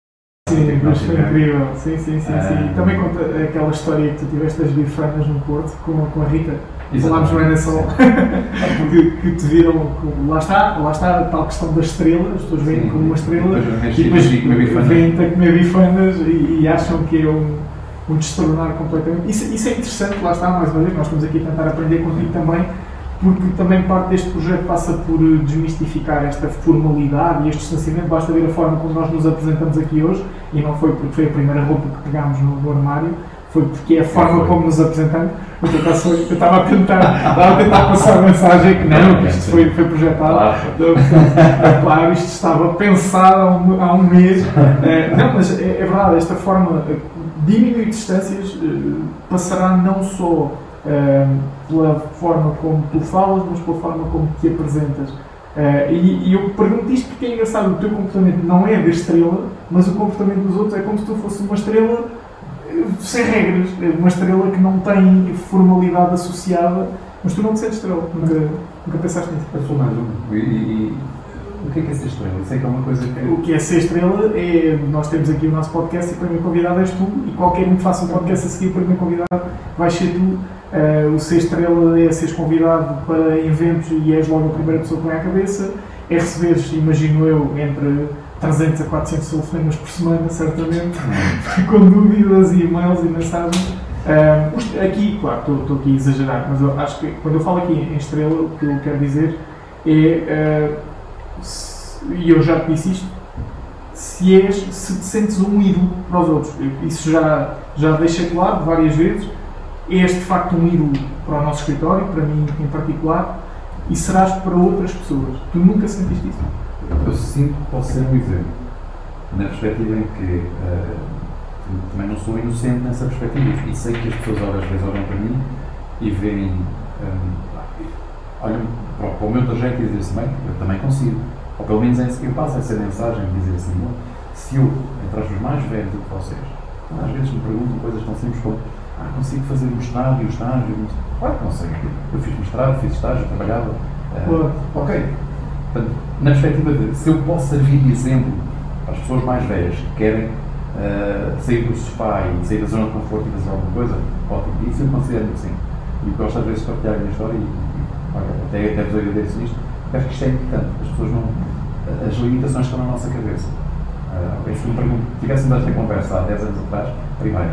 sim, que mas foi incrível. Sim, sim, sim. sim. Ah. E também conta aquela história que tu tiveste das bifanas no Porto com, com a Rita. Falámos no Exatamente. Sol. Sim. que, que te viram, lá está, lá está a tal questão da estrela, as pessoas veem como uma estrela e depois vêm-te a comer bifanas e, e acham que é um, um destronar completamente. Isso, isso é interessante, lá está, mais uma vez, nós estamos aqui a tentar aprender contigo também, porque também parte deste projeto passa por eh, desmistificar esta formalidade e este distanciamento. Basta ver a forma como nós nos apresentamos aqui hoje, e não foi porque foi a primeira roupa que pegámos no, no armário, foi porque é a forma como nos apresentamos. Eu estava- a tentar, estava a tentar passar a mensagem que não, que isto foi, foi projetado. Claro. É <laughs> claro, isto estava pensado há um, há um mês. Eh, não, mas é, é verdade, esta forma, eh, diminuir distâncias, eh, passará não só eh, pela forma como tu falas, mas pela forma como te apresentas. Eh, e, e eu pergunto isto porque é engraçado, o teu comportamento não é da estrela, mas o comportamento dos outros é como se tu fosse uma estrela sem regras, É uma estrela que não tem formalidade associada, mas tu não te sentes estrela, nunca, nunca pensaste nisso. Eu sou mais um. E, e- o que é que é ser estrela? Isso é que é uma coisa que. O que é ser estrela é. Nós temos aqui o nosso podcast e o primeiro convidado és tu, e qualquer um que faça um podcast a seguir, o primeiro convidado vai ser tu. Eh, o ser estrela é seres convidado para eventos e és logo a primeira pessoa que vem à cabeça. É receberes, imagino eu, entre 300 a 400 telefonemas por semana, certamente, <laughs> com dúvidas e e-mails e mensagens. Os- aqui, claro, estou- aqui a exagerar, mas eu acho que quando eu falo aqui em estrela, o que eu quero dizer é. eh, se- e eu já te disse isto, se, és, se te sentes um ídolo para os outros. Isso já, já deixei claro várias vezes. És de facto um ídolo para o nosso escritório, para mim em particular, e serás para outras pessoas. Tu nunca sentiste isso? Eu sinto que posso ser um exemplo. Na perspectiva em que eh, também não sou inocente nessa perspectiva. E sei que as pessoas às vezes olham para mim e veem. eh, olham para, o- para o meu trajeto e dizem assim, bem, eu também consigo. Ou pelo menos é isso que eu passo, essa mensagem de dizer assim, "Bom, se eu, entre aspas, mais velho do que vocês, às vezes me perguntam coisas tão simples como ah, consigo fazer o mestrado e o estágio. Claro que sei. Eu fiz mestrado, fiz estágio, trabalhava. Claro. ok. Portanto, na perspectiva de se eu posso servir de exemplo as pessoas mais velhas que querem eh, sair do sofá e sair da zona de conforto e fazer alguma coisa, ótimo. Isso eu considero que sim. E gosto às vezes de partilhar a minha história e, olha, até, até vos agradeço porque acho que isto é importante. As pessoas não. As limitações estão na nossa cabeça. Uh, se me pergunto, esta conversa há 10 anos atrás, primeiro,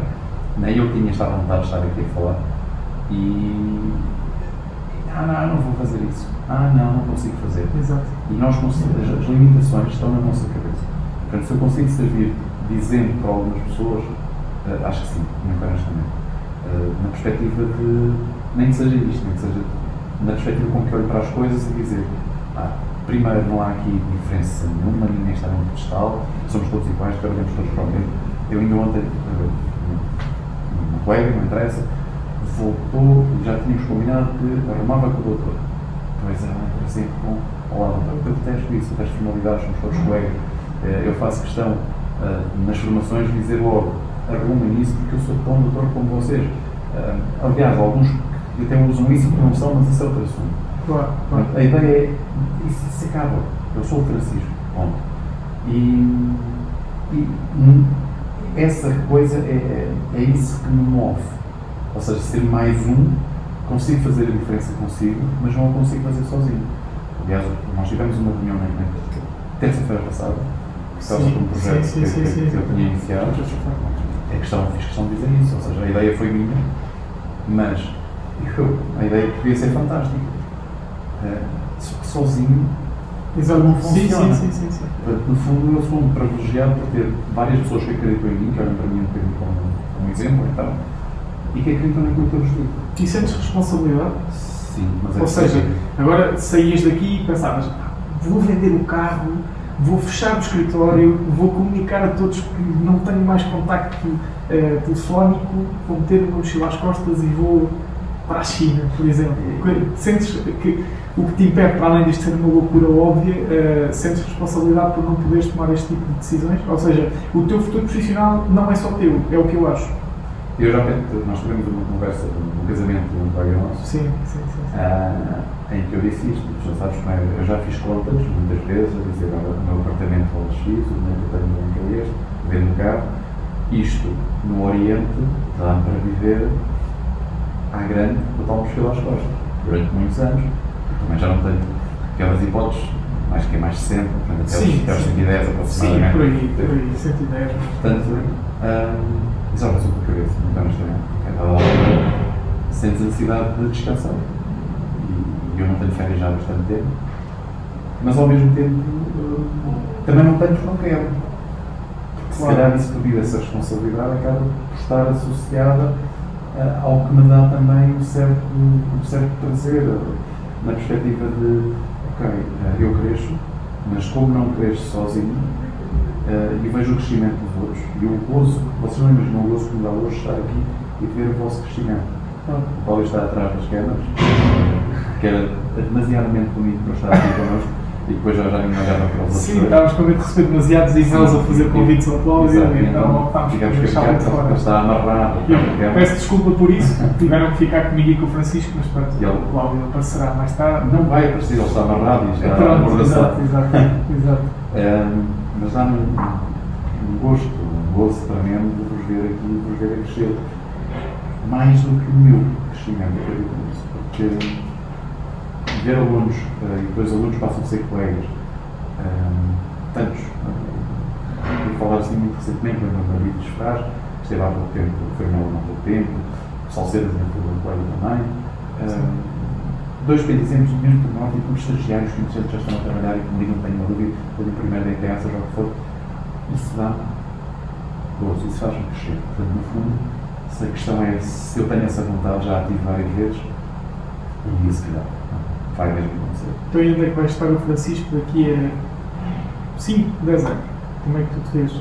nem eu tinha estado à vontade de estar aqui a falar e. Ah, não, não vou fazer isso. Ah, não, não consigo fazer. Exato. E nós as, limitações estão na nossa cabeça. Portanto, se eu consigo servir exemplo para algumas pessoas, eh, acho que sim, muito honestamente. Eh, na perspectiva de, nem que seja isto, nem que seja na perspectiva com que olho para as coisas e dizer, ah, primeiro, não há aqui diferença nenhuma, ninguém está num pedestal, somos todos iguais, trabalhamos todos para o mesmo. Eu ainda ontem, eh, um colega, não interessa, voltou já tínhamos combinado que arrumava com o doutor. Pois é, por sempre com Olá, doutor, eu detesto isso, eu detesto formalidades, somos todos colegas. Eh, Eu faço questão eh, nas formações de dizer logo, arrumem isso porque eu sou tão doutor como vocês. Eh, Aliás, alguns que até usam isso porque não são, mas isso é outro assunto. Claro, claro. A ideia é, isso, isso acaba. Eu sou o Francisco, ponto. E, E essa coisa é, é, é isso que me move. Ou seja, ser mais um, consigo fazer a diferença consigo, mas não a consigo fazer sozinho. Aliás, nós tivemos uma reunião na terça-feira passada, que estava com um projeto sim, que, sim, que- sim, que eu tinha iniciado. É questão, fiz questão de dizer isso, ou seja, a ideia foi minha, mas eu, a ideia podia ser fantástica. Eh, só que sozinho Exato. Não funciona. sim, sim, sim, No fundo, eu sou um privilegiado por ter várias pessoas que acreditam em mim, que olham para mim um bocadinho como um exemplo, então, e que acreditam naquilo que eu vos digo. E sentes responsabilidade? Sim, mas é Ou que- seja, agora saías daqui e pensavas, "Ah, vou vender o carro, vou fechar o escritório, vou comunicar a todos que não tenho mais contacto eh, telefónico, vou meter o meu mochila às costas e vou para a China, por exemplo. Sentes que o que te impede, para além disto ser uma loucura óbvia, eh, sentes responsabilidade por não poderes tomar este tipo de decisões? Ou seja, o teu futuro profissional não é só teu, é o que eu acho. eu já nós tivemos uma conversa no casamento de um colega nosso, Sim, sim, sim. Sim. ah, em que eu disse isto, já sabes como é, eu já fiz contas muitas vezes, a dizer, olha, o meu apartamento vale X, o que eu tenho banco é este, vendo um carro, isto no Oriente dá para viver à grande a tal mochila às costas, durante muitos anos. Também já não tenho aquelas hipóteses, mais que é mais 60, portanto, até Sim, os- até os sim. 110 Sim, aproximadamente. por aí, por aí, 110. Portanto, hum, isso é uma super cabeça, muito honestamente. porque a dada altura sentes a necessidade de descansar. E eu não tenho férias já há bastante tempo, mas ao mesmo tempo hum, também não tenho porque não quero. Porque se Claro. calhar isso devido a essa responsabilidade acaba por estar associada ah, ao que me dá também um certo, um certo prazer, na perspectiva de, ok, eu cresço, mas como não cresço sozinho, eh, e vejo o crescimento dos outros. E o gozo, vocês não imaginam o gozo que me dá hoje estar aqui e ver o vosso crescimento. O Paulo está atrás das câmaras, que era demasiadamente bonito para estar aqui connosco, e depois já já me olhava para outros. Sim, estávamos com medo de receber demasiados e-mails a fazer convites ao Cláudio, então optámos por ficámos deixá-lo de porque ele fora. está amarrado. Eu é- peço desculpa por isso, <laughs> tiveram que ficar comigo e com o Francisco, mas pronto, ele- o Cláudio aparecerá mais tarde. Não vai aparecer, ele está amarrado e está Pronto, amordaçado. exato, exato, <laughs> mas dá-me um, gosto, um gozo tremendo de vos ver aqui e vos ver a crescer. Mais do que o meu crescimento, acredito nisso. Porque ver alunos, eh, e depois alunos passam a ser colegas, tantos. eh, Vou falar assim muito recentemente, da David Ferraz, que esteve há pouco tempo, foi meu aluno há pouco tempo, o Salcedo foi um colega também. Dois exemplos do mesmo tipo os estagiários que já estão a trabalhar e que me ligam, tenho uma dúvida, ou no primeiro da seja o que for, isso dá gozo, isso faz-me crescer. Portanto, no fundo, se a questão é se eu tenho essa vontade, já a tive várias vezes, e isso que dá, vai mesmo acontecer. Então e onde é que vai estar o Francisco daqui a 5, 10 anos? Como é que tu te vês?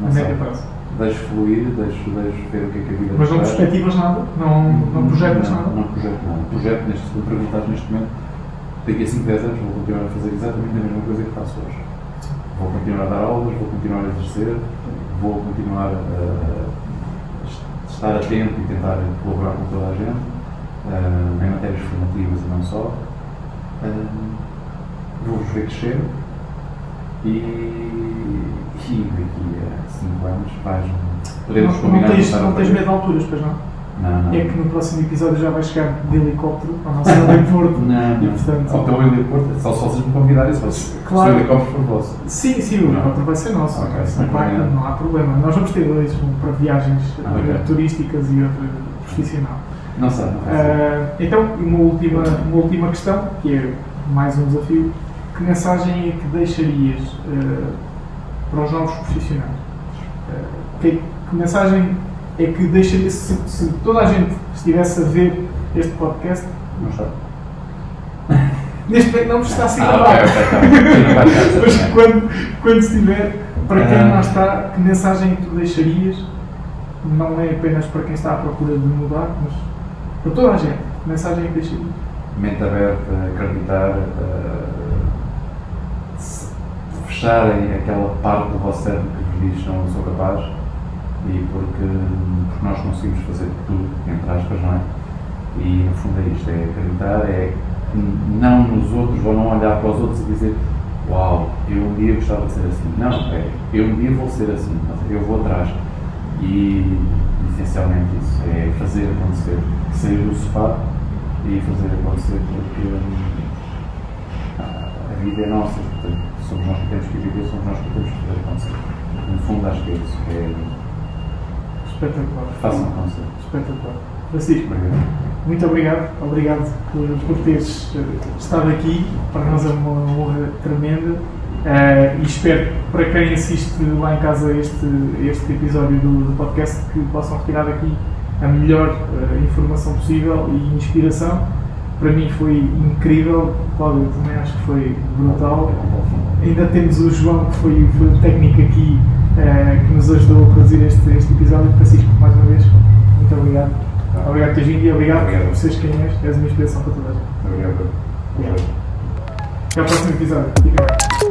Não A sei. médio prazo. Deixo fluir, deixo, deixo ver o que é que a vida Mas não perspectivas nada? Não, não projetas não, nada? Não projeto nada. Projeto, neste, se me perguntares neste momento, daqui a 5, 10 anos vou continuar a fazer exatamente a mesma coisa que faço hoje. Vou continuar a dar aulas, vou continuar a exercer, vou continuar a, a estar atento e tentar colaborar com toda a gente, ah, em matérias formativas e não só. Ah, Vou-vos ver crescer e, e daqui a 5 anos vais podemos Não, combinar não tens, não tens medo de alturas, pois não? Não, não. É que no próximo episódio já vai chegar de helicóptero ao nosso aeroporto. Não, E não. portanto. Ao teu heliporto, só se vocês me convidarem, se vocês Claro. o helicóptero for vosso. Sim, sim, o helicóptero vai ser nosso. Não há problema. Nós vamos ter dois, um para viagens eh, Ok. turísticas e outro profissional. Não sei, não. Ah, então, uma última, uma última questão, que é mais um desafio. Que mensagem é que deixarias ah, para os novos profissionais? Ah, que, que mensagem é que deixarias, se, se toda a gente estivesse a ver este podcast, Não está. neste momento não está a ser Ah, gravado. ok, ok, tá. Não <laughs> Mas quando, quando estiver, para quem lá está, que mensagem é que tu deixarias? Não é apenas para quem está à procura de mudar, mas para toda a gente. Mensagem deixarias? Mente aberta, acreditar, se fecharem aquela parte do vosso cérebro que vos diz não sou capaz e porque, porque nós conseguimos fazer tudo, entre aspas, não é? E no fundo é isto, é acreditar, é não nos outros, ou não olhar para os outros e dizer uau, eu um dia gostava de ser assim. Não, é, eu um dia vou ser assim, eu vou atrás. E essencialmente isso, é fazer acontecer. Sair do sofá e fazer acontecer porque hum, a vida é nossa, portanto, somos nós que temos que viver, somos nós que temos que fazer acontecer. No fundo acho que é isso, é Espetacular. façam acontecer. Espetacular. Francisco, Obrigado. muito obrigado. Obrigado por, por teres eh, estado aqui. Para nós é uma honra tremenda. Eh, e espero para quem assiste lá em casa este, este episódio do, do podcast que possam retirar daqui a melhor eh, informação possível e inspiração. Para mim foi incrível, Cláudio, também acho que foi brutal. Ainda temos o João, que foi, foi o técnico aqui eh, que nos ajudou a produzir este, este episódio. Francisco, mais uma vez, muito obrigado. Obrigado por teres vindo e obrigado, Obrigado. por seres quem és. És uma inspiração para toda a gente. Obrigado. Obrigado. Até ao próximo episódio. Fica bem.